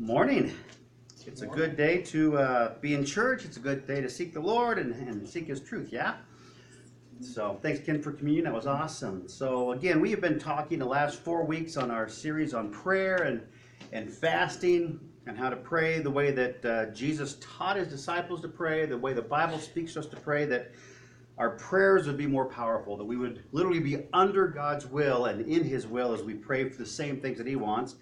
Morning. It's a good day to uh, be in church. It's a good day to seek the Lord and, and seek His truth. Yeah. So thanks, Ken, for communion. That was awesome. So again, we have been talking the last four weeks on our series on prayer and and fasting and how to pray the way that uh, Jesus taught His disciples to pray, the way the Bible speaks to us to pray. That our prayers would be more powerful. That we would literally be under God's will and in His will as we pray for the same things that He wants.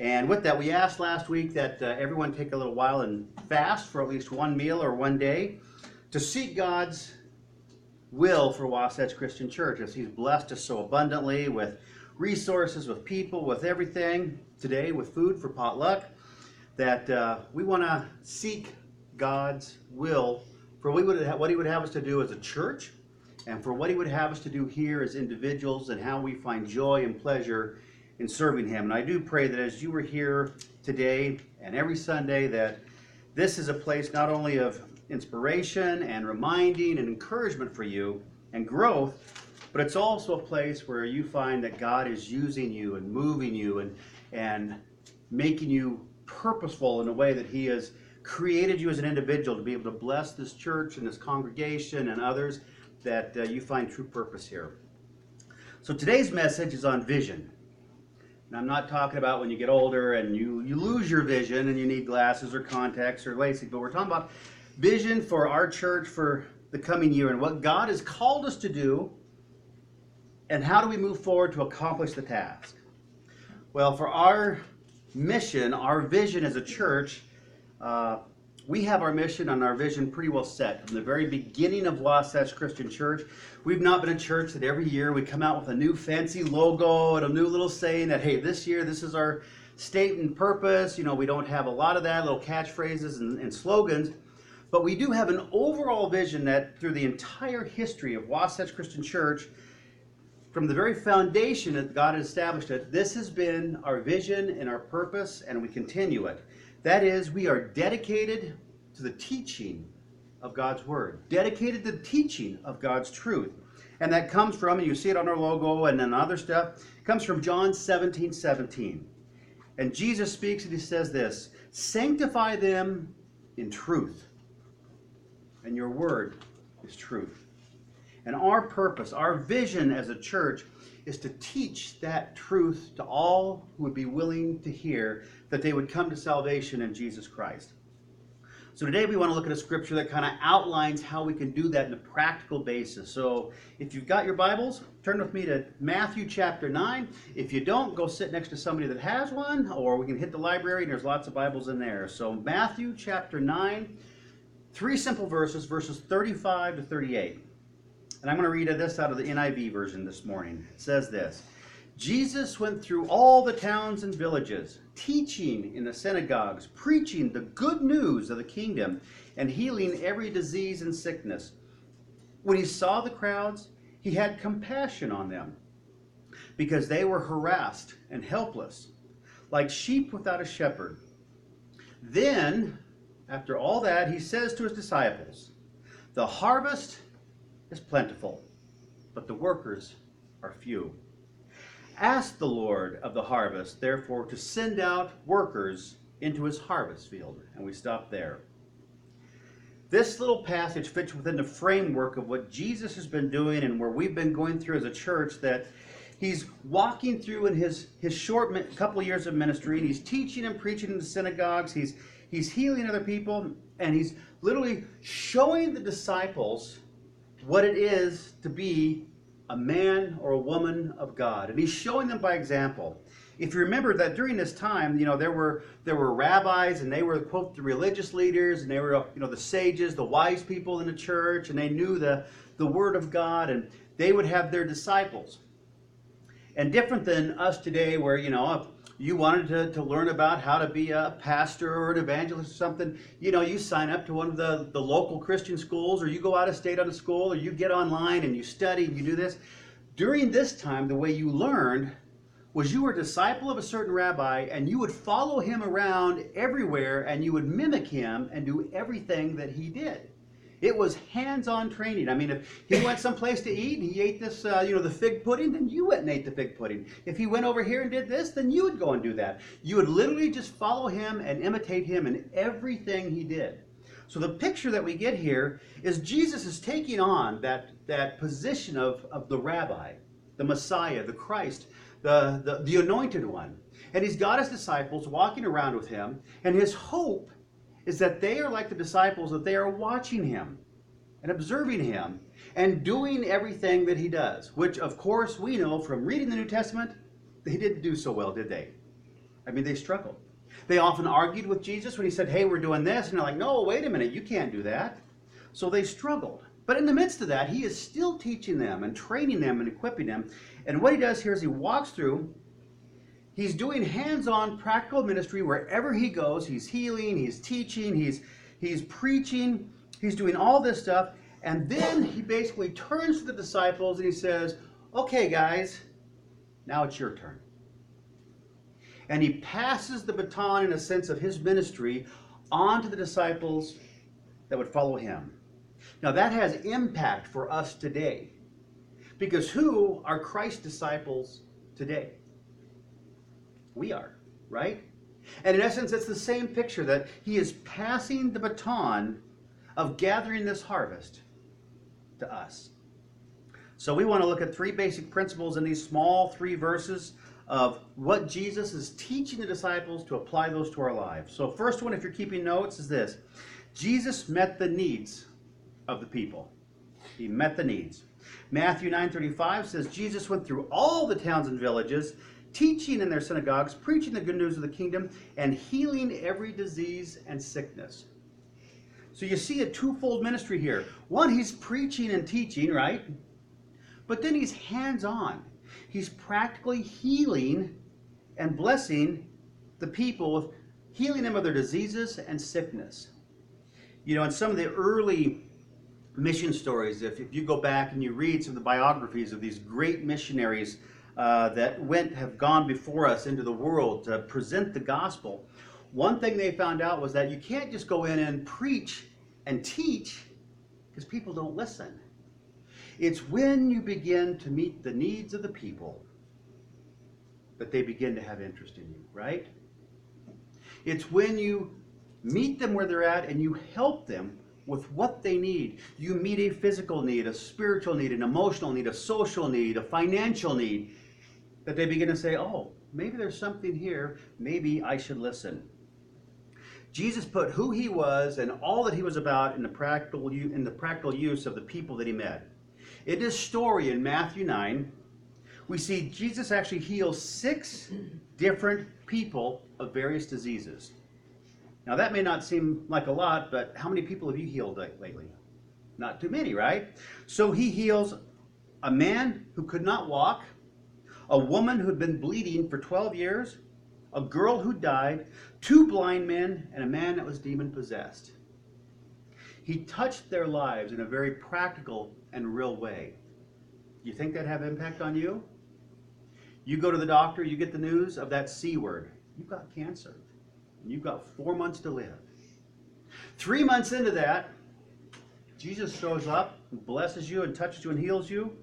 And with that, we asked last week that uh, everyone take a little while and fast for at least one meal or one day to seek God's will for Wasatch Christian Church as He's blessed us so abundantly with resources, with people, with everything. Today, with food for potluck, that uh, we want to seek God's will for what he, would ha- what he would have us to do as a church and for what He would have us to do here as individuals and how we find joy and pleasure in serving Him. And I do pray that as you were here today and every Sunday, that this is a place not only of inspiration and reminding and encouragement for you and growth, but it's also a place where you find that God is using you and moving you and, and making you purposeful in a way that He has created you as an individual to be able to bless this church and this congregation and others, that uh, you find true purpose here. So today's message is on vision. And I'm not talking about when you get older and you, you lose your vision and you need glasses or contacts or LASIK, but we're talking about vision for our church for the coming year and what God has called us to do and how do we move forward to accomplish the task. Well, for our mission, our vision as a church, uh, we have our mission and our vision pretty well set from the very beginning of Wasatch Christian Church. We've not been a church that every year we come out with a new fancy logo and a new little saying that, hey, this year this is our state and purpose. You know, we don't have a lot of that, little catchphrases and, and slogans. But we do have an overall vision that through the entire history of Wasatch Christian Church, from the very foundation that God has established it, this has been our vision and our purpose, and we continue it. That is, we are dedicated to the teaching of God's Word, dedicated to the teaching of God's truth. And that comes from, and you see it on our logo and then other stuff, comes from John 17 17. And Jesus speaks and he says this Sanctify them in truth, and your word is truth. And our purpose, our vision as a church, is to teach that truth to all who would be willing to hear that they would come to salvation in Jesus Christ. So today we want to look at a scripture that kind of outlines how we can do that in a practical basis. So if you've got your Bibles, turn with me to Matthew chapter 9. If you don't, go sit next to somebody that has one, or we can hit the library and there's lots of Bibles in there. So Matthew chapter 9, three simple verses, verses 35 to 38. And I'm going to read this out of the NIV version this morning. It says this Jesus went through all the towns and villages, teaching in the synagogues, preaching the good news of the kingdom, and healing every disease and sickness. When he saw the crowds, he had compassion on them, because they were harassed and helpless, like sheep without a shepherd. Then, after all that, he says to his disciples, The harvest is plentiful, but the workers are few. Ask the Lord of the harvest, therefore, to send out workers into his harvest field. And we stop there. This little passage fits within the framework of what Jesus has been doing and where we've been going through as a church that he's walking through in his, his short mi- couple of years of ministry and he's teaching and preaching in the synagogues. He's, he's healing other people and he's literally showing the disciples what it is to be a man or a woman of God. And he's showing them by example. If you remember that during this time, you know, there were there were rabbis and they were quote the religious leaders and they were you know the sages, the wise people in the church, and they knew the, the word of God and they would have their disciples. And different than us today, where you know, you wanted to, to learn about how to be a pastor or an evangelist or something, you know, you sign up to one of the, the local Christian schools, or you go out of state on a school, or you get online and you study and you do this. During this time, the way you learned was you were a disciple of a certain rabbi and you would follow him around everywhere and you would mimic him and do everything that he did. It was hands-on training. I mean, if he went someplace to eat and he ate this, uh, you know, the fig pudding, then you went and ate the fig pudding. If he went over here and did this, then you would go and do that. You would literally just follow him and imitate him in everything he did. So the picture that we get here is Jesus is taking on that, that position of, of the rabbi, the Messiah, the Christ, the, the, the anointed one. And he's got his disciples walking around with him, and his hope is that they are like the disciples, that they are watching him and observing him and doing everything that he does, which of course we know from reading the New Testament, they didn't do so well, did they? I mean, they struggled. They often argued with Jesus when he said, Hey, we're doing this. And they're like, No, wait a minute, you can't do that. So they struggled. But in the midst of that, he is still teaching them and training them and equipping them. And what he does here is he walks through He's doing hands-on practical ministry wherever he goes. He's healing, he's teaching, he's he's preaching, he's doing all this stuff. And then he basically turns to the disciples and he says, "Okay, guys, now it's your turn." And he passes the baton in a sense of his ministry on to the disciples that would follow him. Now that has impact for us today. Because who are Christ's disciples today? We are, right? And in essence, it's the same picture that he is passing the baton of gathering this harvest to us. So we want to look at three basic principles in these small three verses of what Jesus is teaching the disciples to apply those to our lives. So first one if you're keeping notes is this. Jesus met the needs of the people. He met the needs. Matthew 9:35 says Jesus went through all the towns and villages teaching in their synagogues, preaching the good news of the kingdom, and healing every disease and sickness. So you see a twofold ministry here. One, he's preaching and teaching, right? But then he's hands on. He's practically healing and blessing the people with healing them of their diseases and sickness. You know, in some of the early mission stories, if, if you go back and you read some of the biographies of these great missionaries uh, that went have gone before us into the world to present the gospel. One thing they found out was that you can't just go in and preach and teach because people don't listen. It's when you begin to meet the needs of the people that they begin to have interest in you, right? It's when you meet them where they're at and you help them with what they need. You meet a physical need, a spiritual need, an emotional need, a social need, a financial need, that they begin to say, oh, maybe there's something here. Maybe I should listen. Jesus put who he was and all that he was about in the practical, in the practical use of the people that he met. In this story in Matthew 9, we see Jesus actually heals six different people of various diseases. Now, that may not seem like a lot, but how many people have you healed lately? Not too many, right? So he heals a man who could not walk, a woman who'd been bleeding for 12 years, a girl who died, two blind men, and a man that was demon possessed. He touched their lives in a very practical and real way. You think that have impact on you? You go to the doctor, you get the news of that C word. You've got cancer. And you've got four months to live. Three months into that, Jesus shows up blesses you and touches you and heals you,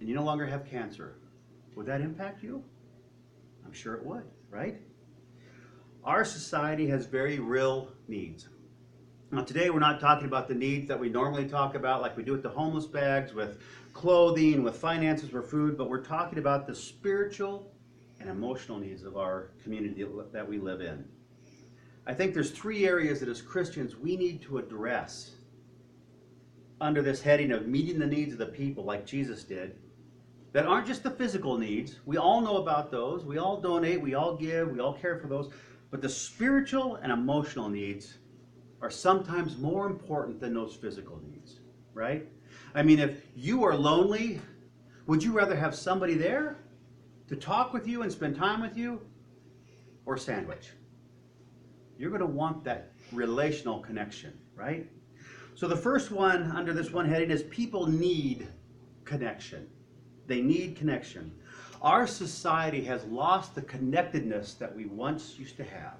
and you no longer have cancer. Would that impact you? I'm sure it would, right? Our society has very real needs. Now, today we're not talking about the needs that we normally talk about, like we do with the homeless bags, with clothing, with finances, for food, but we're talking about the spiritual and emotional needs of our community that we live in. I think there's three areas that as Christians we need to address under this heading of meeting the needs of the people like Jesus did that aren't just the physical needs. We all know about those. We all donate, we all give, we all care for those. But the spiritual and emotional needs are sometimes more important than those physical needs, right? I mean, if you are lonely, would you rather have somebody there to talk with you and spend time with you or sandwich? You're going to want that relational connection, right? So the first one under this one heading is people need connection. They need connection. Our society has lost the connectedness that we once used to have.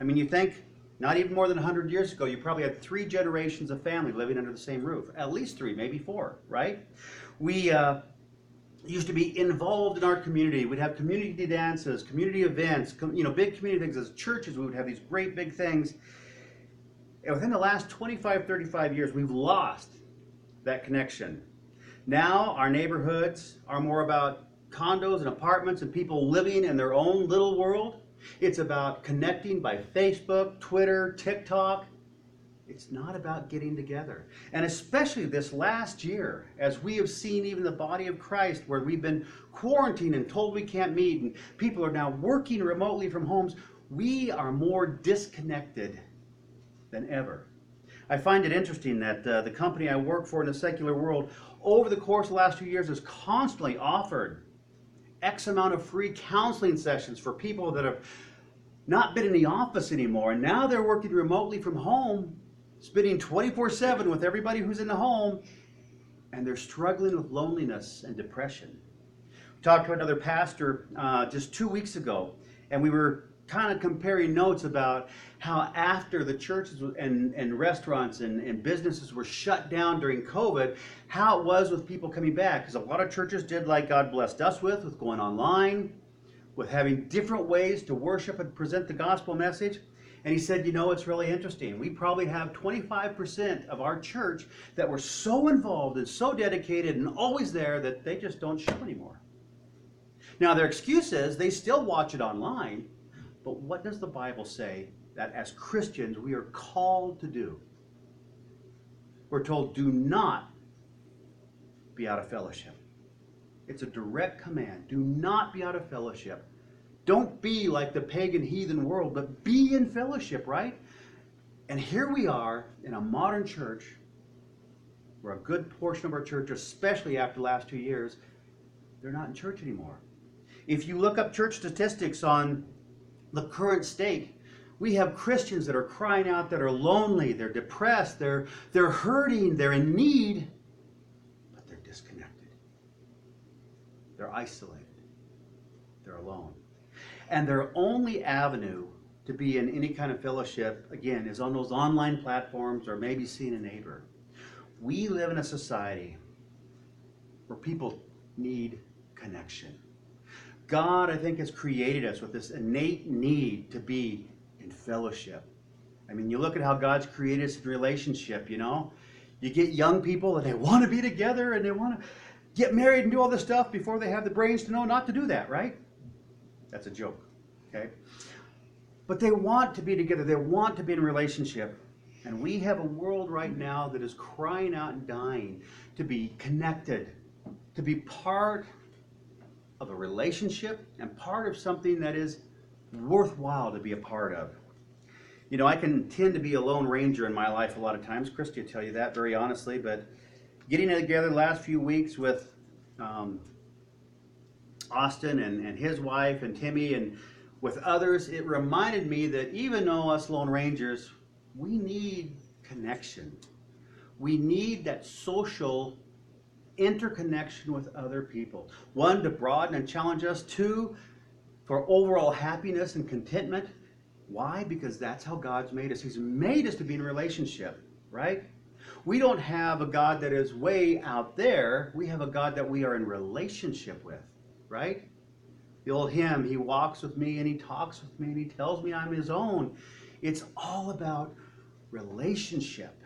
I mean, you think not even more than 100 years ago, you probably had three generations of family living under the same roof. At least three, maybe four, right? We uh, used to be involved in our community. We'd have community dances, community events, com- you know, big community things. As churches, we would have these great big things. And within the last 25, 35 years, we've lost that connection. Now, our neighborhoods are more about condos and apartments and people living in their own little world. It's about connecting by Facebook, Twitter, TikTok. It's not about getting together. And especially this last year, as we have seen even the body of Christ, where we've been quarantined and told we can't meet, and people are now working remotely from homes, we are more disconnected than ever. I find it interesting that uh, the company I work for in the secular world, over the course of the last few years, has constantly offered X amount of free counseling sessions for people that have not been in the office anymore. And now they're working remotely from home, spending 24 7 with everybody who's in the home, and they're struggling with loneliness and depression. We talked to another pastor uh, just two weeks ago, and we were kind of comparing notes about how after the churches and, and restaurants and, and businesses were shut down during COVID, how it was with people coming back. Because a lot of churches did like God blessed us with, with going online, with having different ways to worship and present the gospel message. And he said, you know, it's really interesting. We probably have 25% of our church that were so involved and so dedicated and always there that they just don't show anymore. Now, their excuse is they still watch it online, but what does the Bible say that as Christians we are called to do? We're told, do not be out of fellowship. It's a direct command. Do not be out of fellowship. Don't be like the pagan heathen world, but be in fellowship, right? And here we are in a modern church where a good portion of our church, especially after the last two years, they're not in church anymore. If you look up church statistics on the current state. We have Christians that are crying out that are lonely, they're depressed, they're, they're hurting, they're in need, but they're disconnected. They're isolated. They're alone. And their only avenue to be in any kind of fellowship, again, is on those online platforms or maybe seeing a neighbor. We live in a society where people need connection. God, I think, has created us with this innate need to be fellowship. I mean, you look at how God's created us in relationship, you know? You get young people and they want to be together and they want to get married and do all this stuff before they have the brains to know not to do that, right? That's a joke, okay? But they want to be together, they want to be in a relationship. And we have a world right now that is crying out and dying to be connected, to be part of a relationship and part of something that is worthwhile to be a part of. You know, I can tend to be a lone ranger in my life a lot of times. Christy will tell you that very honestly, but getting together the last few weeks with um, Austin and, and his wife and Timmy and with others, it reminded me that even though us lone rangers, we need connection. We need that social interconnection with other people. One, to broaden and challenge us. Two, for overall happiness and contentment. Why? Because that's how God's made us. He's made us to be in relationship, right? We don't have a God that is way out there. We have a God that we are in relationship with, right? The old hymn, He walks with me and He talks with me and He tells me I'm His own. It's all about relationship.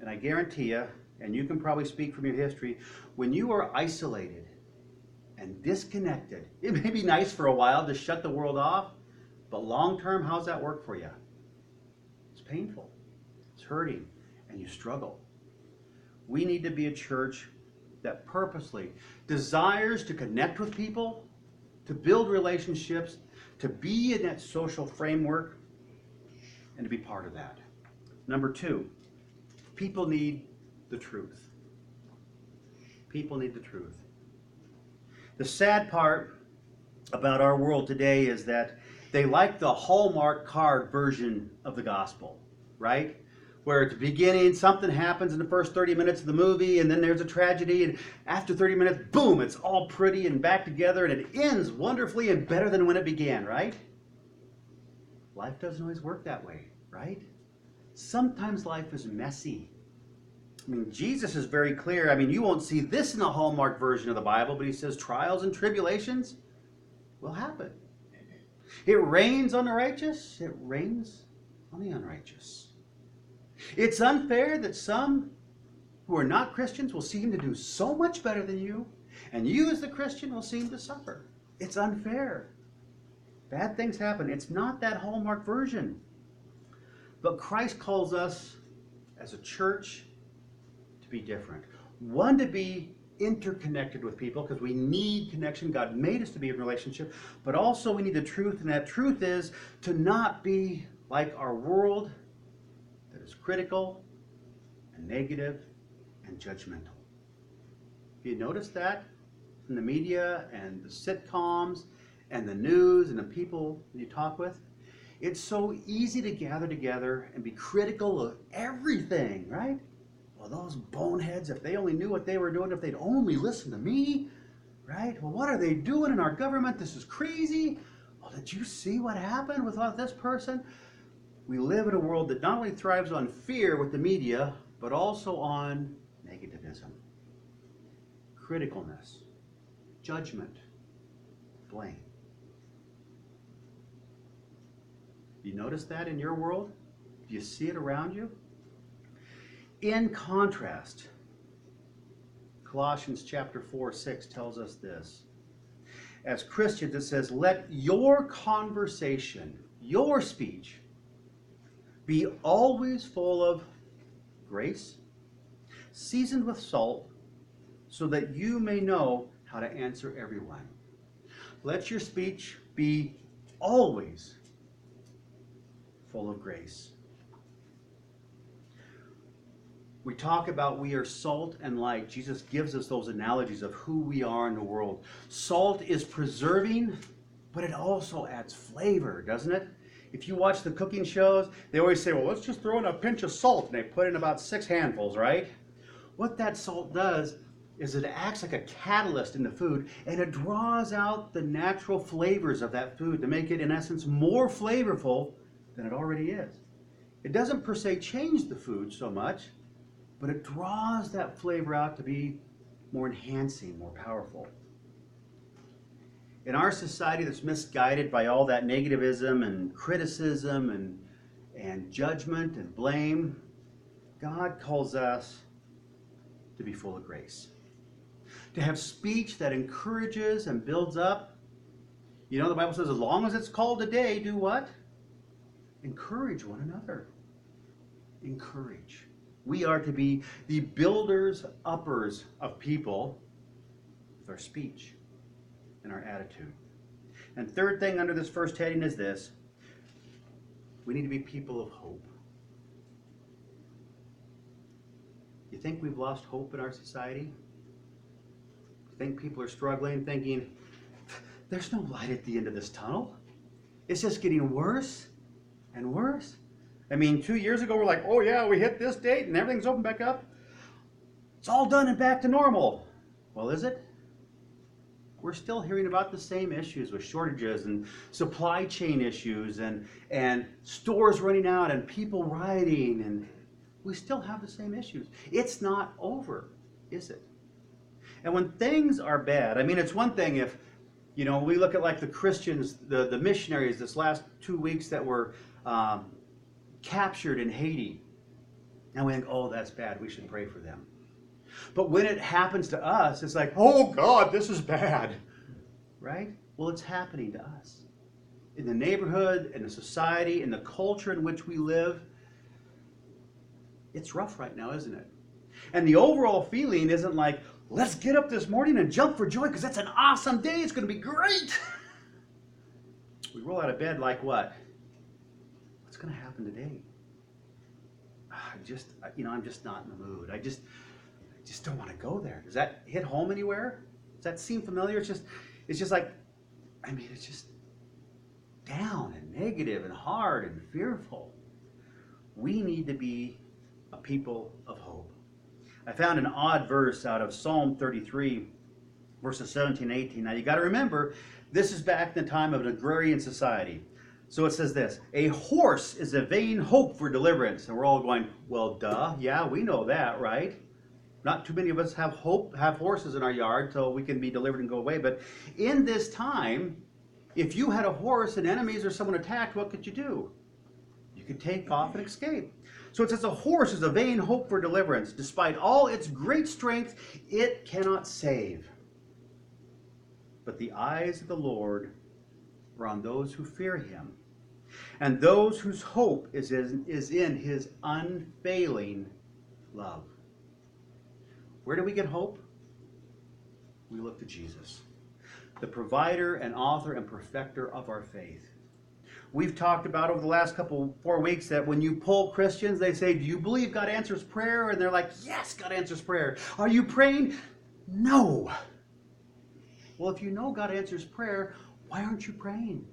And I guarantee you, and you can probably speak from your history, when you are isolated and disconnected, it may be nice for a while to shut the world off, but long term, how's that work for you? It's painful, it's hurting, and you struggle. We need to be a church that purposely desires to connect with people, to build relationships, to be in that social framework, and to be part of that. Number two, people need the truth. People need the truth. The sad part about our world today is that they like the Hallmark card version of the gospel, right? Where at the beginning something happens in the first 30 minutes of the movie, and then there's a tragedy, and after 30 minutes, boom, it's all pretty and back together, and it ends wonderfully and better than when it began, right? Life doesn't always work that way. right? Sometimes life is messy. I mean, Jesus is very clear. I mean, you won't see this in the Hallmark version of the Bible, but he says trials and tribulations will happen. It rains on the righteous, it rains on the unrighteous. It's unfair that some who are not Christians will seem to do so much better than you, and you, as the Christian, will seem to suffer. It's unfair. Bad things happen. It's not that Hallmark version. But Christ calls us as a church to be different. One, to be interconnected with people because we need connection. God made us to be in relationship, but also we need the truth, and that truth is to not be like our world that is critical and negative and judgmental. You notice that in the media and the sitcoms and the news and the people you talk with? It's so easy to gather together and be critical of everything, right? Those boneheads, if they only knew what they were doing, if they'd only listen to me, right? Well, what are they doing in our government? This is crazy. Well, did you see what happened with this person? We live in a world that not only thrives on fear with the media, but also on negativism, criticalness, judgment, blame. You notice that in your world? Do you see it around you? In contrast, Colossians chapter 4 6 tells us this. As Christians, it says, Let your conversation, your speech, be always full of grace, seasoned with salt, so that you may know how to answer everyone. Let your speech be always full of grace. We talk about we are salt and light. Jesus gives us those analogies of who we are in the world. Salt is preserving, but it also adds flavor, doesn't it? If you watch the cooking shows, they always say, well, let's just throw in a pinch of salt. And they put in about six handfuls, right? What that salt does is it acts like a catalyst in the food and it draws out the natural flavors of that food to make it, in essence, more flavorful than it already is. It doesn't per se change the food so much, but it draws that flavor out to be more enhancing, more powerful. In our society that's misguided by all that negativism and criticism and, and judgment and blame, God calls us to be full of grace. To have speech that encourages and builds up. You know, the Bible says, as long as it's called a day, do what? Encourage one another. Encourage. We are to be the builders uppers of people with our speech and our attitude. And third thing under this first heading is this we need to be people of hope. You think we've lost hope in our society? You think people are struggling, thinking, there's no light at the end of this tunnel? It's just getting worse and worse. I mean, two years ago, we're like, oh yeah, we hit this date and everything's open back up. It's all done and back to normal. Well, is it? We're still hearing about the same issues with shortages and supply chain issues and, and stores running out and people rioting, and we still have the same issues. It's not over, is it? And when things are bad, I mean, it's one thing if, you know, we look at like the Christians, the, the missionaries this last two weeks that were um, captured in Haiti. And we think, oh, that's bad. We should pray for them. But when it happens to us, it's like, oh God, this is bad. Right? Well, it's happening to us. In the neighborhood, in the society, in the culture in which we live, it's rough right now, isn't it? And the overall feeling isn't like, let's get up this morning and jump for joy because that's an awesome day. It's going to be great. We roll out of bed like what? Going to happen today? Ah, I just, you know, I'm just not in the mood. I just, I just don't want to go there. Does that hit home anywhere? Does that seem familiar? It's just, it's just like, I mean, it's just down and negative and hard and fearful. We need to be a people of hope. I found an odd verse out of Psalm 33, verses 17 and 18. Now you got to remember, this is back in the time of an agrarian society. So it says this A horse is a vain hope for deliverance. And we're all going, Well, duh. Yeah, we know that, right? Not too many of us have hope, have horses in our yard so we can be delivered and go away. But in this time, if you had a horse and enemies or someone attacked, what could you do? You could take off and escape. So it says a horse is a vain hope for deliverance. Despite all its great strength, it cannot save. But the eyes of the Lord are on those who fear him, and those whose hope is in, is in his unfailing love. Where do we get hope? We look to Jesus, the provider and author and perfecter of our faith. We've talked about over the last couple four weeks that when you poll Christians, they say, "Do you believe God answers prayer?" And they're like, "Yes, God answers prayer." Are you praying? No. Well, if you know God answers prayer, why aren't you praying?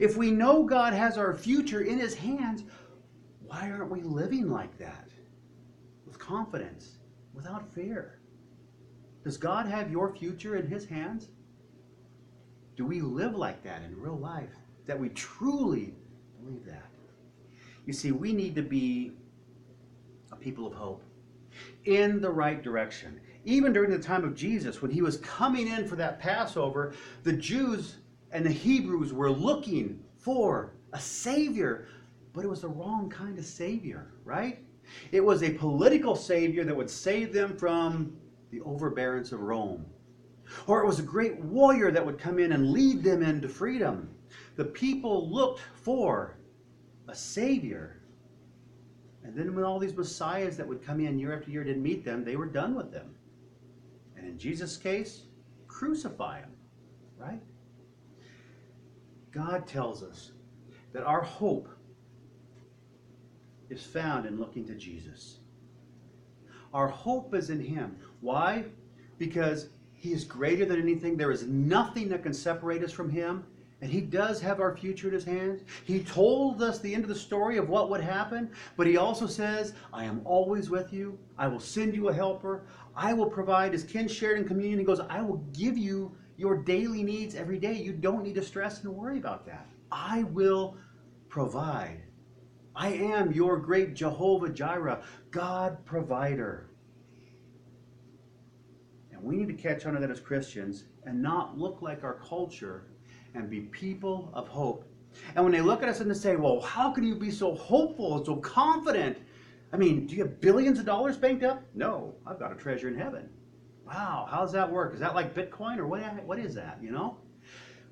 If we know God has our future in His hands, why aren't we living like that? With confidence, without fear. Does God have your future in His hands? Do we live like that in real life? That we truly believe that? You see, we need to be a people of hope in the right direction. Even during the time of Jesus, when he was coming in for that Passover, the Jews and the Hebrews were looking for a Savior, but it was the wrong kind of Savior, right? It was a political Savior that would save them from the overbearance of Rome. Or it was a great warrior that would come in and lead them into freedom. The people looked for a Savior. And then when all these messiahs that would come in year after year didn't meet them, they were done with them. And in Jesus' case, crucify him, right? God tells us that our hope is found in looking to Jesus. Our hope is in Him. Why? Because He is greater than anything. There is nothing that can separate us from Him. And He does have our future in His hands. He told us the end of the story of what would happen, but He also says, I am always with you. I will send you a helper. I will provide, as Ken shared in communion, he goes, I will give you your daily needs every day. You don't need to stress and worry about that. I will provide. I am your great Jehovah Jireh, God provider. And we need to catch on to that as Christians and not look like our culture and be people of hope. And when they look at us and they say, Well, how can you be so hopeful and so confident? I mean, do you have billions of dollars banked up? No, I've got a treasure in heaven. Wow, how does that work? Is that like Bitcoin or what, what is that, you know?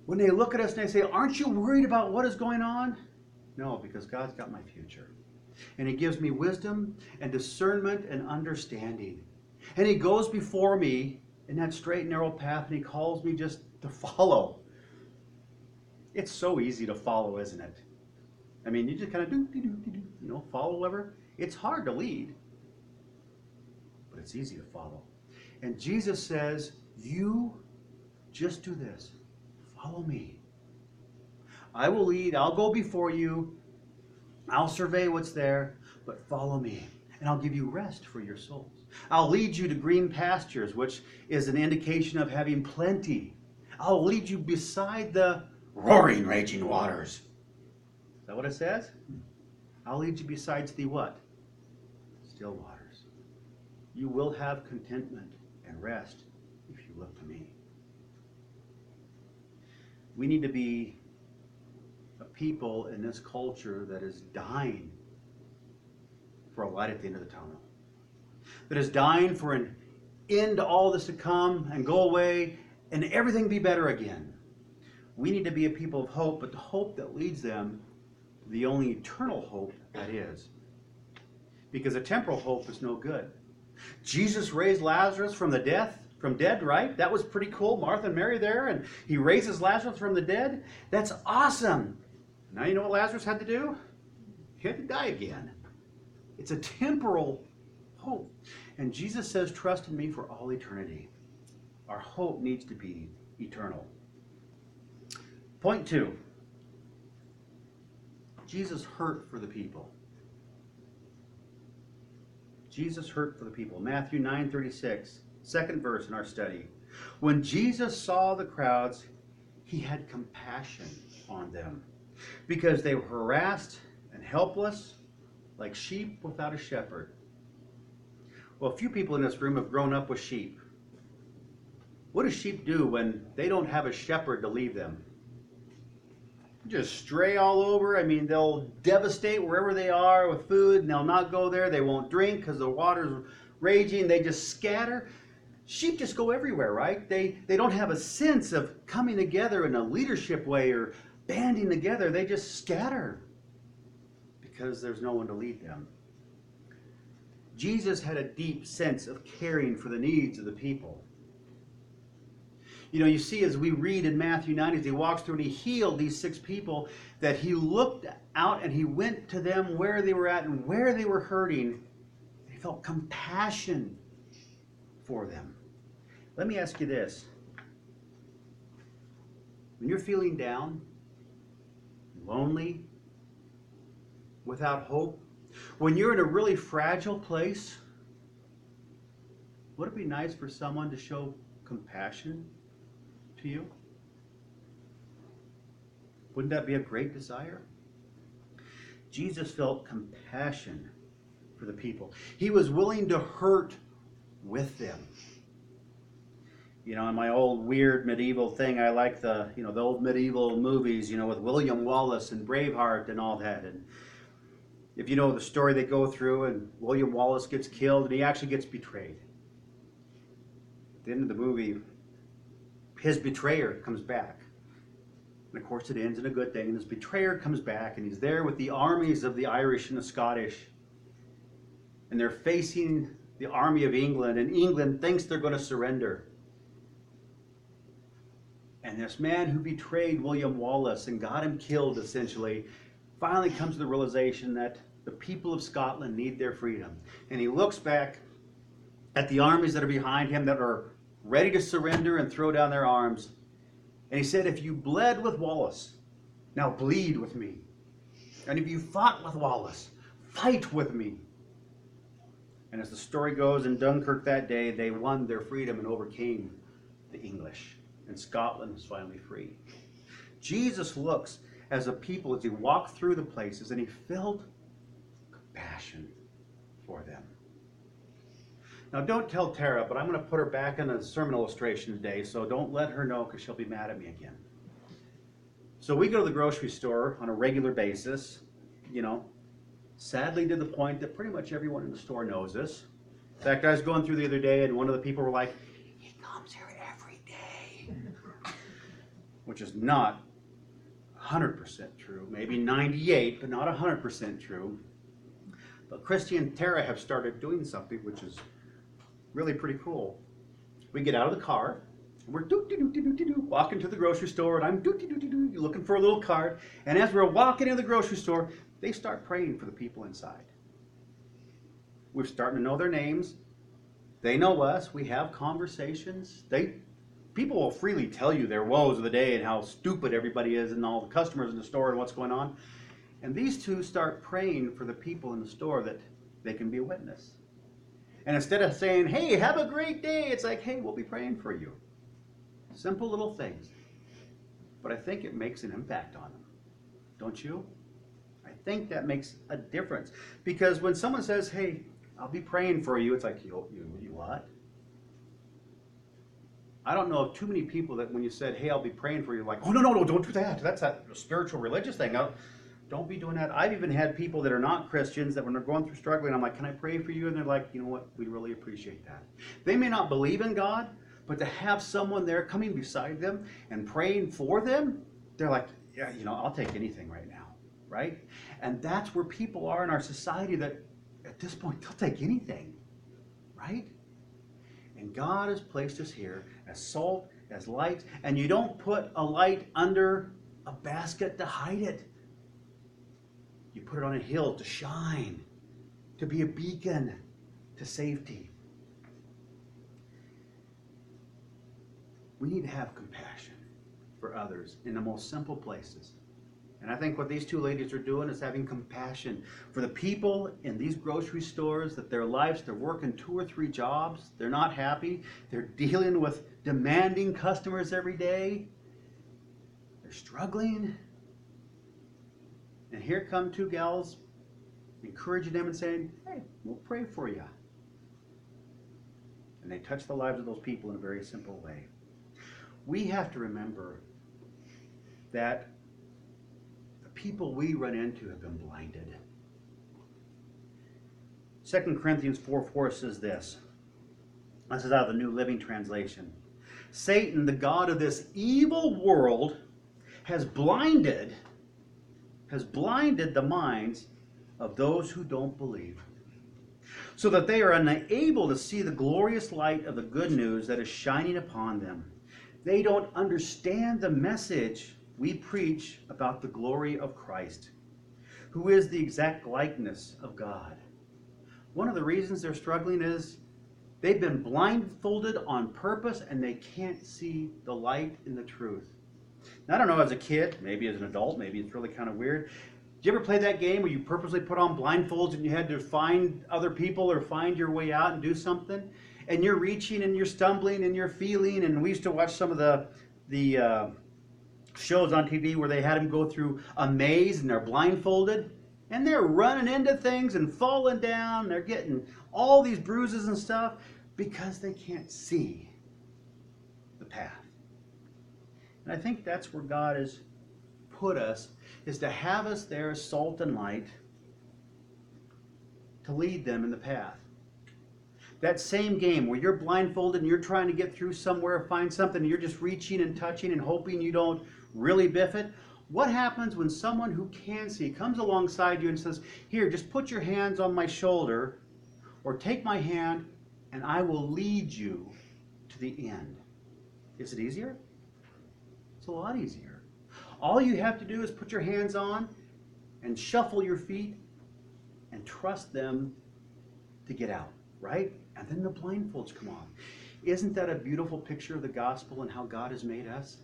When they look at us and they say, Aren't you worried about what is going on? No, because God's got my future. And He gives me wisdom and discernment and understanding. And He goes before me in that straight and narrow path and He calls me just to follow. It's so easy to follow, isn't it? I mean, you just kind of do, you know, follow whoever. It's hard to lead, but it's easy to follow. And Jesus says, You just do this follow me. I will lead, I'll go before you, I'll survey what's there, but follow me, and I'll give you rest for your souls. I'll lead you to green pastures, which is an indication of having plenty. I'll lead you beside the roaring, raging waters. Is that what it says? I'll lead you besides the what? Still waters. You will have contentment rest if you look to me. We need to be a people in this culture that is dying for a light at the end of the tunnel, that is dying for an end to all this to come and go away and everything be better again. We need to be a people of hope, but the hope that leads them the only eternal hope that is. Because a temporal hope is no good. Jesus raised Lazarus from the death, from dead, right? That was pretty cool. Martha and Mary there, and he raises Lazarus from the dead. That's awesome. Now you know what Lazarus had to do? He had to die again. It's a temporal hope. And Jesus says, Trust in me for all eternity. Our hope needs to be eternal. Point two Jesus hurt for the people. Jesus hurt for the people. Matthew 9 36, second verse in our study. When Jesus saw the crowds, he had compassion on them because they were harassed and helpless like sheep without a shepherd. Well, a few people in this room have grown up with sheep. What do sheep do when they don't have a shepherd to lead them? Just stray all over. I mean, they'll devastate wherever they are with food, and they'll not go there. They won't drink because the water's raging. They just scatter. Sheep just go everywhere, right? They they don't have a sense of coming together in a leadership way or banding together. They just scatter because there's no one to lead them. Jesus had a deep sense of caring for the needs of the people. You know, you see as we read in Matthew 9, as he walks through and he healed these six people, that he looked out and he went to them where they were at and where they were hurting. He felt compassion for them. Let me ask you this. When you're feeling down, lonely, without hope, when you're in a really fragile place, would it be nice for someone to show compassion to you? Wouldn't that be a great desire? Jesus felt compassion for the people. He was willing to hurt with them. You know, in my old weird medieval thing, I like the, you know, the old medieval movies, you know, with William Wallace and Braveheart and all that. And if you know the story they go through, and William Wallace gets killed and he actually gets betrayed. At the end of the movie, his betrayer comes back. And of course, it ends in a good thing. And his betrayer comes back, and he's there with the armies of the Irish and the Scottish. And they're facing the army of England, and England thinks they're going to surrender. And this man who betrayed William Wallace and got him killed, essentially, finally comes to the realization that the people of Scotland need their freedom. And he looks back at the armies that are behind him that are ready to surrender and throw down their arms. And he said, If you bled with Wallace, now bleed with me. And if you fought with Wallace, fight with me. And as the story goes, in Dunkirk that day, they won their freedom and overcame the English. And Scotland was finally free. Jesus looks as a people as he walked through the places and he felt compassion for them. Now, don't tell Tara, but I'm going to put her back in a sermon illustration today, so don't let her know because she'll be mad at me again. So, we go to the grocery store on a regular basis, you know, sadly to the point that pretty much everyone in the store knows this. In fact, I was going through the other day, and one of the people were like, he comes here every day. Which is not 100% true, maybe 98, but not 100% true. But Christy and Tara have started doing something which is really pretty cool. We get out of the car, we're walking to the grocery store, and I'm looking for a little card. And as we're walking into the grocery store, they start praying for the people inside. We're starting to know their names. They know us. We have conversations. They people will freely tell you their woes of the day and how stupid everybody is and all the customers in the store and what's going on. And these two start praying for the people in the store that they can be a witness. And instead of saying, hey, have a great day, it's like, hey, we'll be praying for you. Simple little things. But I think it makes an impact on them. Don't you? I think that makes a difference. Because when someone says, hey, I'll be praying for you, it's like, you, you, you what? I don't know of too many people that when you said, hey, I'll be praying for you, like, oh, no, no, no, don't do that. That's a spiritual religious thing. Now, don't be doing that. I've even had people that are not Christians that when they're going through struggling, I'm like, can I pray for you? And they're like, you know what? We really appreciate that. They may not believe in God, but to have someone there coming beside them and praying for them, they're like, yeah, you know, I'll take anything right now, right? And that's where people are in our society that at this point, they'll take anything, right? And God has placed us here as salt, as light, and you don't put a light under a basket to hide it. You put it on a hill to shine, to be a beacon to safety. We need to have compassion for others in the most simple places. And I think what these two ladies are doing is having compassion for the people in these grocery stores that their lives, they're working two or three jobs, they're not happy, they're dealing with demanding customers every day, they're struggling, And here come two gals encouraging them and saying, Hey, we'll pray for you. And they touch the lives of those people in a very simple way. We have to remember that the people we run into have been blinded. 2 Corinthians 4 4 says this. This is out of the New Living Translation. Satan, the God of this evil world, has blinded, has blinded the minds of those who don't believe, so that they are unable to see the glorious light of the good news that is shining upon them. They don't understand the message we preach about the glory of Christ, who is the exact likeness of God. One of the reasons they're struggling is they've been blindfolded on purpose and they can't see the light in the truth. I don't know, as a kid, maybe as an adult, maybe it's really kind of weird. Did you ever play that game where you purposely put on blindfolds and you had to find other people or find your way out and do something? And you're reaching and you're stumbling and you're feeling. And we used to watch some of the the uh, shows on TV where they had them go through a maze and they're blindfolded and they're running into things and falling down. They're getting all these bruises and stuff because they can't see the path. And I think that's where God has put us, is to have us there as salt and light to lead them in the path. That same game where you're blindfolded and you're trying to get through somewhere, find something, and you're just reaching and touching and hoping you don't really biff it. What happens when someone who can see comes alongside you and says, Here, just put your hands on my shoulder or take my hand and I will lead you to the end? Is it easier? It's a lot easier. All you have to do is put your hands on and shuffle your feet and trust them to get out, right? And then the blindfolds come off. Isn't that a beautiful picture of the gospel and how God has made us?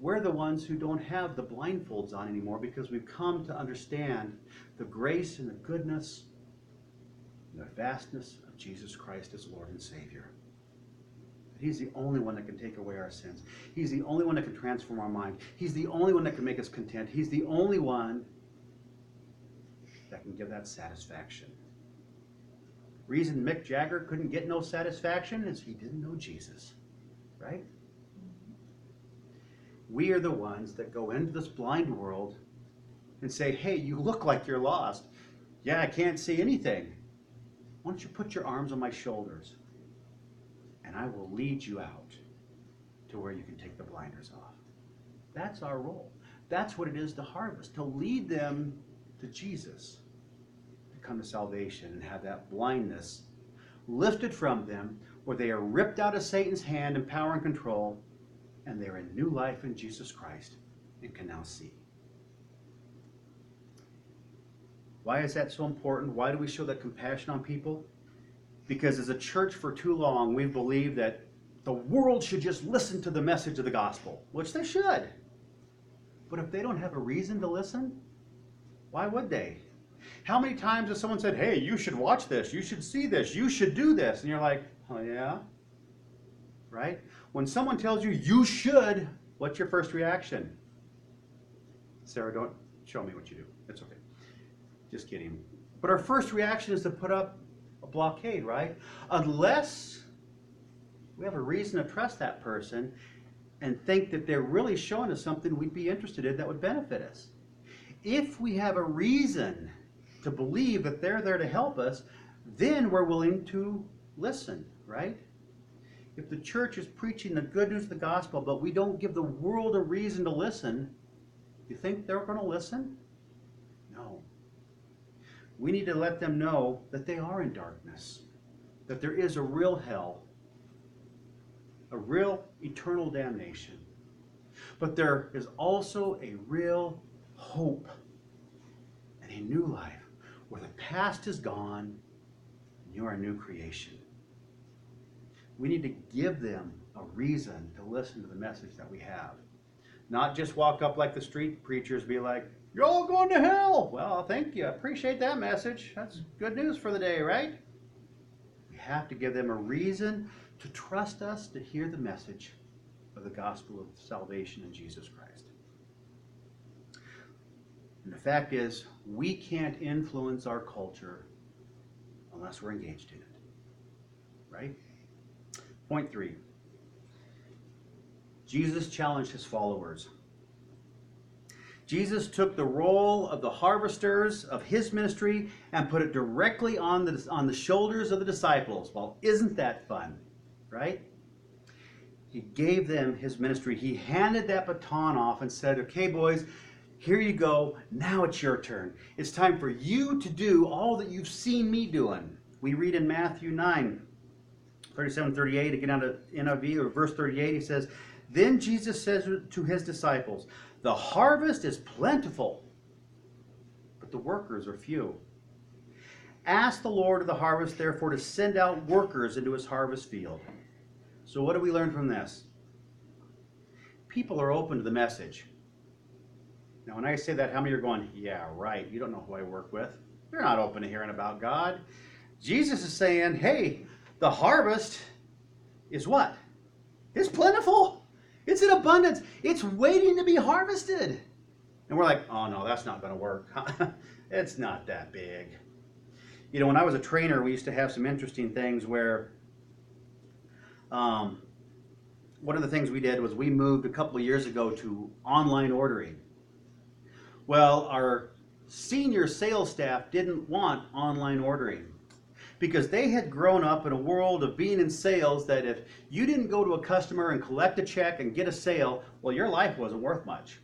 We're the ones who don't have the blindfolds on anymore because we've come to understand the grace and the goodness and the vastness of Jesus Christ as Lord and Savior. He's the only one that can take away our sins. He's the only one that can transform our mind. He's the only one that can make us content. He's the only one that can give that satisfaction. Reason Mick Jagger couldn't get no satisfaction is he didn't know Jesus, right? Mm-hmm. We are the ones that go into this blind world and say, hey, you look like you're lost. Yeah, I can't see anything. Why don't you put your arms on my shoulders? And I will lead you out to where you can take the blinders off. That's our role. That's what it is to harvest, to lead them to Jesus, to come to salvation and have that blindness lifted from them, where they are ripped out of Satan's hand and power and control, and they're in new life in Jesus Christ and can now see. Why is that so important? Why do we show that compassion on people? Because as a church for too long, we've believed that the world should just listen to the message of the gospel, which they should. But if they don't have a reason to listen, why would they? How many times has someone said, hey, you should watch this, you should see this, you should do this? And you're like, oh, yeah? Right? When someone tells you you should, what's your first reaction? Sarah, don't show me what you do. It's okay. Just kidding. But our first reaction is to put up blockade, right? Unless we have a reason to trust that person and think that they're really showing us something we'd be interested in that would benefit us. If we have a reason to believe that they're there to help us, then we're willing to listen, right? If the church is preaching the good news of the gospel, but we don't give the world a reason to listen, do you think they're going to listen? We need to let them know that they are in darkness, that there is a real hell, a real eternal damnation. But there is also a real hope and a new life where the past is gone and you are a new creation. We need to give them a reason to listen to the message that we have. Not just walk up like the street preachers, be like, you're all going to hell. Well, thank you. I appreciate that message. That's good news for the day, right? We have to give them a reason to trust us to hear the message of the gospel of salvation in Jesus Christ. And the fact is, we can't influence our culture unless we're engaged in it. Right? Point three Jesus challenged his followers. Jesus took the role of the harvesters of his ministry and put it directly on the, on the shoulders of the disciples. Well, isn't that fun? Right? He gave them his ministry. He handed that baton off and said, Okay, boys, here you go. Now it's your turn. It's time for you to do all that you've seen me doing. We read in Matthew 9, 37, 38, again out of NIV, or verse 38, he says, Then Jesus says to his disciples, The harvest is plentiful, but the workers are few. Ask the Lord of the harvest, therefore, to send out workers into his harvest field. So, what do we learn from this? People are open to the message. Now, when I say that, how many are going, Yeah, right, you don't know who I work with? They're not open to hearing about God. Jesus is saying, Hey, the harvest is what? It's plentiful, it's in abundance, it's waiting to be harvested. And we're like, Oh, no, that's not going to work. it's not that big. You know, when I was a trainer, we used to have some interesting things where um, one of the things we did was we moved a couple of years ago to online ordering. Well, our senior sales staff didn't want online ordering because they had grown up in a world of being in sales that if you didn't go to a customer and collect a check and get a sale, well, your life wasn't worth much.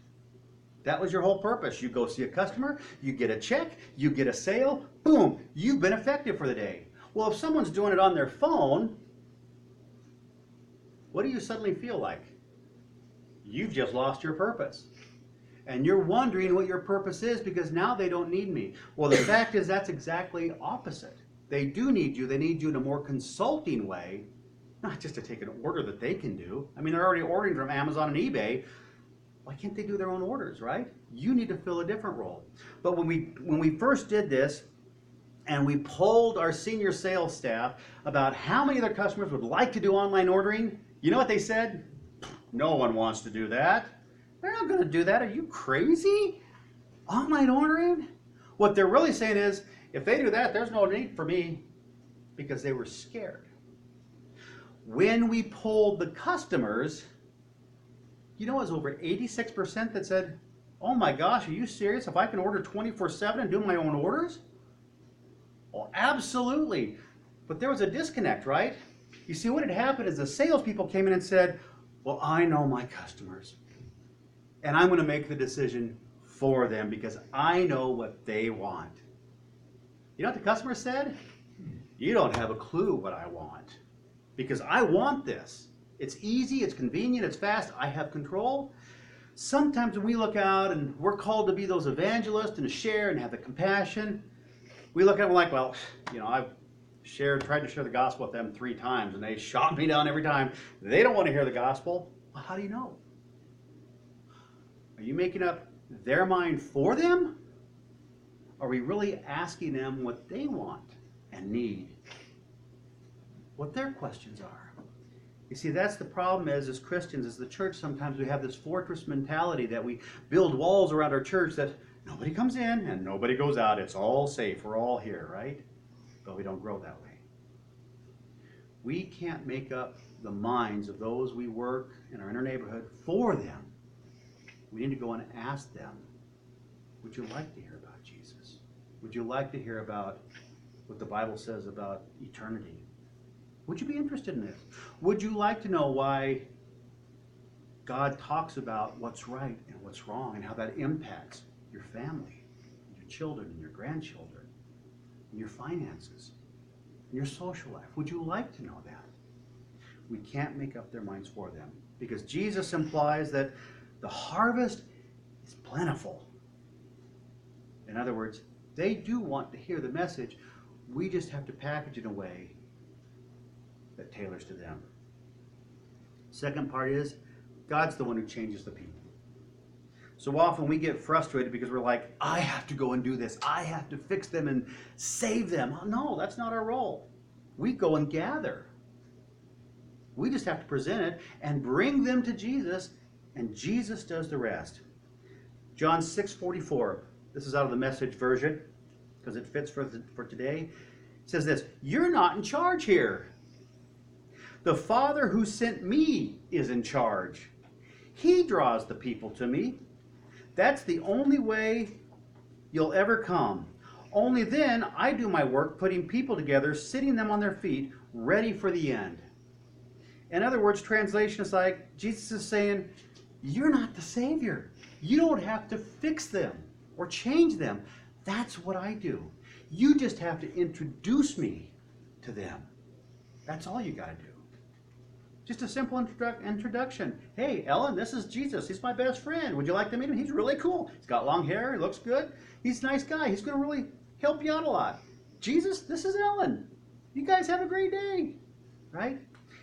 That was your whole purpose. You go see a customer, you get a check, you get a sale, boom, you've been effective for the day. Well, if someone's doing it on their phone, what do you suddenly feel like? You've just lost your purpose. And you're wondering what your purpose is because now they don't need me. Well, the fact is, that's exactly opposite. They do need you. They need you in a more consulting way, not just to take an order that they can do. I mean, they're already ordering from Amazon and eBay. Why can't they do their own orders, right? You need to fill a different role. But when we when we first did this, and we polled our senior sales staff about how many of their customers would like to do online ordering, you know what they said? No one wants to do that. They're not going to do that. Are you crazy? Online ordering? What they're really saying is, if they do that, there's no need for me because they were scared. When we polled the customers, you know, it was over 86% that said, Oh my gosh, are you serious? If I can order 24 7 and do my own orders? Well, absolutely. But there was a disconnect, right? You see, what had happened is the salespeople came in and said, Well, I know my customers, and I'm going to make the decision for them because I know what they want. You know what the customer said? You don't have a clue what I want because I want this. It's easy, it's convenient, it's fast, I have control. Sometimes when we look out and we're called to be those evangelists and to share and have the compassion, we look at them like, well, you know, I've shared, tried to share the gospel with them three times and they shot me down every time. They don't want to hear the gospel. Well, how do you know? Are you making up their mind for them? Are we really asking them what they want and need? What their questions are? You see, that's the problem is as Christians, as the church, sometimes we have this fortress mentality that we build walls around our church that nobody comes in and nobody goes out. It's all safe. We're all here, right? But we don't grow that way. We can't make up the minds of those we work in our inner neighborhood for them. We need to go and ask them, would you like to hear? Would you like to hear about what the Bible says about eternity? Would you be interested in this? Would you like to know why God talks about what's right and what's wrong and how that impacts your family, your children, and your grandchildren, and your finances, and your social life? Would you like to know that? We can't make up their minds for them because Jesus implies that the harvest is plentiful. In other words, they do want to hear the message. We just have to package it in a way that tailors to them. Second part is God's the one who changes the people. So often we get frustrated because we're like, I have to go and do this. I have to fix them and save them. Uh, no, that's not our role. We go and gather. We just have to present it and bring them to Jesus, and Jesus does the rest. John 6 44. This is out of the message version because it fits for, the, for today. It says this You're not in charge here. The Father who sent me is in charge. He draws the people to me. That's the only way you'll ever come. Only then I do my work putting people together, sitting them on their feet, ready for the end. In other words, translation is like Jesus is saying, You're not the Savior. You don't have to fix them or change them. That's what I do. You just have to introduce me to them. That's all you got to do. Just a simple introdu- introduction. Hey, Ellen, this is Jesus. He's my best friend. Would you like to meet him? He's really cool. He's got long hair. He looks good. He's a nice guy. He's going to really help you out a lot. Jesus, this is Ellen. You guys have a great day. Right?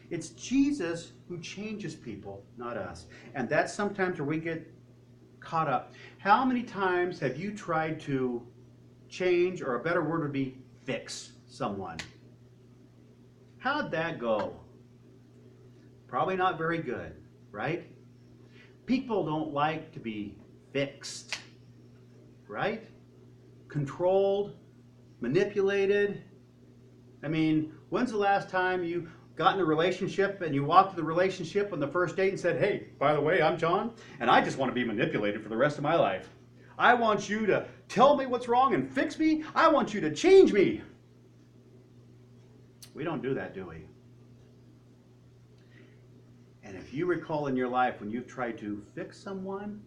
It's Jesus who changes people, not us. And that's sometimes where we get caught up. How many times have you tried to change, or a better word would be fix someone? How'd that go? Probably not very good, right? People don't like to be fixed, right? Controlled, manipulated. I mean, when's the last time you got in a relationship and you walked to the relationship on the first date and said, Hey, by the way, I'm John, and I just want to be manipulated for the rest of my life. I want you to tell me what's wrong and fix me. I want you to change me. We don't do that, do we? And if you recall in your life when you've tried to fix someone,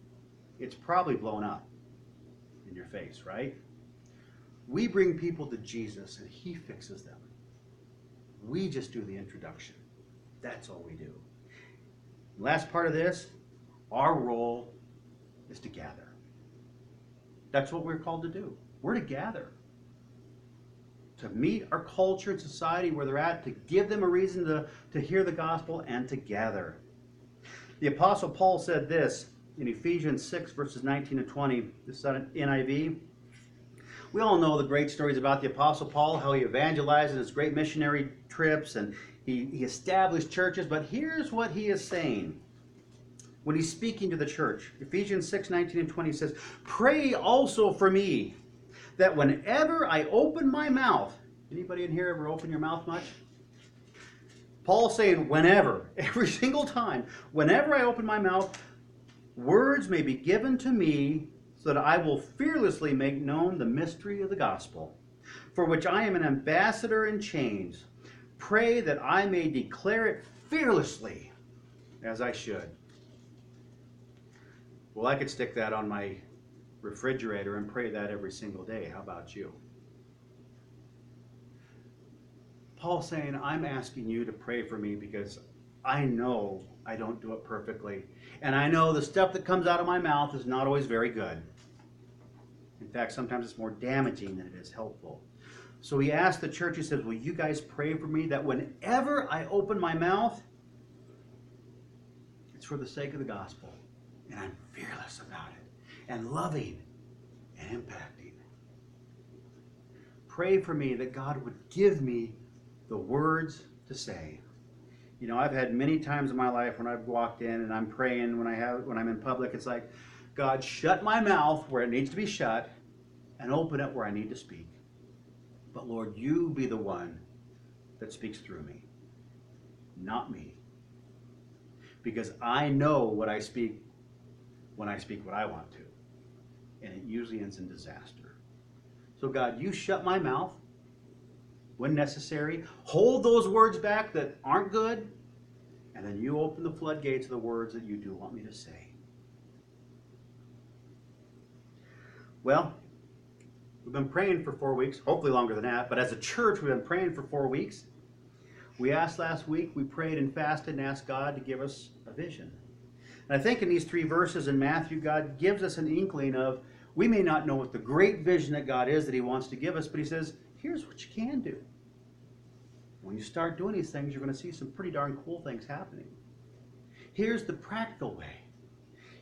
it's probably blown up in your face, right? We bring people to Jesus and He fixes them. We just do the introduction. That's all we do. Last part of this, our role is to gather. That's what we're called to do. We're to gather. To meet our culture and society where they're at, to give them a reason to, to hear the gospel and to gather. The Apostle Paul said this in Ephesians 6, verses 19 and 20. This is on NIV. We all know the great stories about the Apostle Paul, how he evangelized his great missionary trips and he, he established churches. But here's what he is saying when he's speaking to the church. Ephesians 6 19 and 20 says, Pray also for me that whenever I open my mouth, anybody in here ever open your mouth much? Paul's saying, whenever, every single time, whenever I open my mouth, words may be given to me so that I will fearlessly make known the mystery of the gospel, for which I am an ambassador in chains. Pray that I may declare it fearlessly as I should. Well, I could stick that on my refrigerator and pray that every single day. How about you? Paul saying, I'm asking you to pray for me because I know I don't do it perfectly. And I know the stuff that comes out of my mouth is not always very good. In fact, sometimes it's more damaging than it is helpful. So he asked the church, he says, Will you guys pray for me that whenever I open my mouth, it's for the sake of the gospel. And I'm fearless about it, and loving and impacting. Pray for me that God would give me the words to say. You know, I've had many times in my life when I've walked in and I'm praying when I have when I'm in public, it's like, God, shut my mouth where it needs to be shut and open it where I need to speak. But Lord, you be the one that speaks through me, not me. Because I know what I speak when I speak what I want to. And it usually ends in disaster. So, God, you shut my mouth when necessary. Hold those words back that aren't good. And then you open the floodgates of the words that you do want me to say. Well, we've been praying for four weeks, hopefully longer than that, but as a church, we've been praying for four weeks. We asked last week, we prayed and fasted and asked God to give us a vision. And I think in these three verses in Matthew, God gives us an inkling of we may not know what the great vision that God is that He wants to give us, but He says, here's what you can do. When you start doing these things, you're going to see some pretty darn cool things happening. Here's the practical way.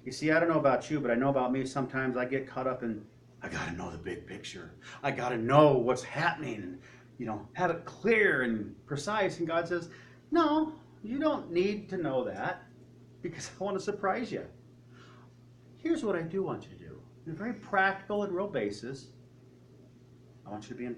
You see, I don't know about you, but I know about me. Sometimes I get caught up in, I got to know the big picture. I got to know what's happening and, you know, have it clear and precise. And God says, no, you don't need to know that because I want to surprise you. Here's what I do want you to do on a very practical and real basis. I want you to be in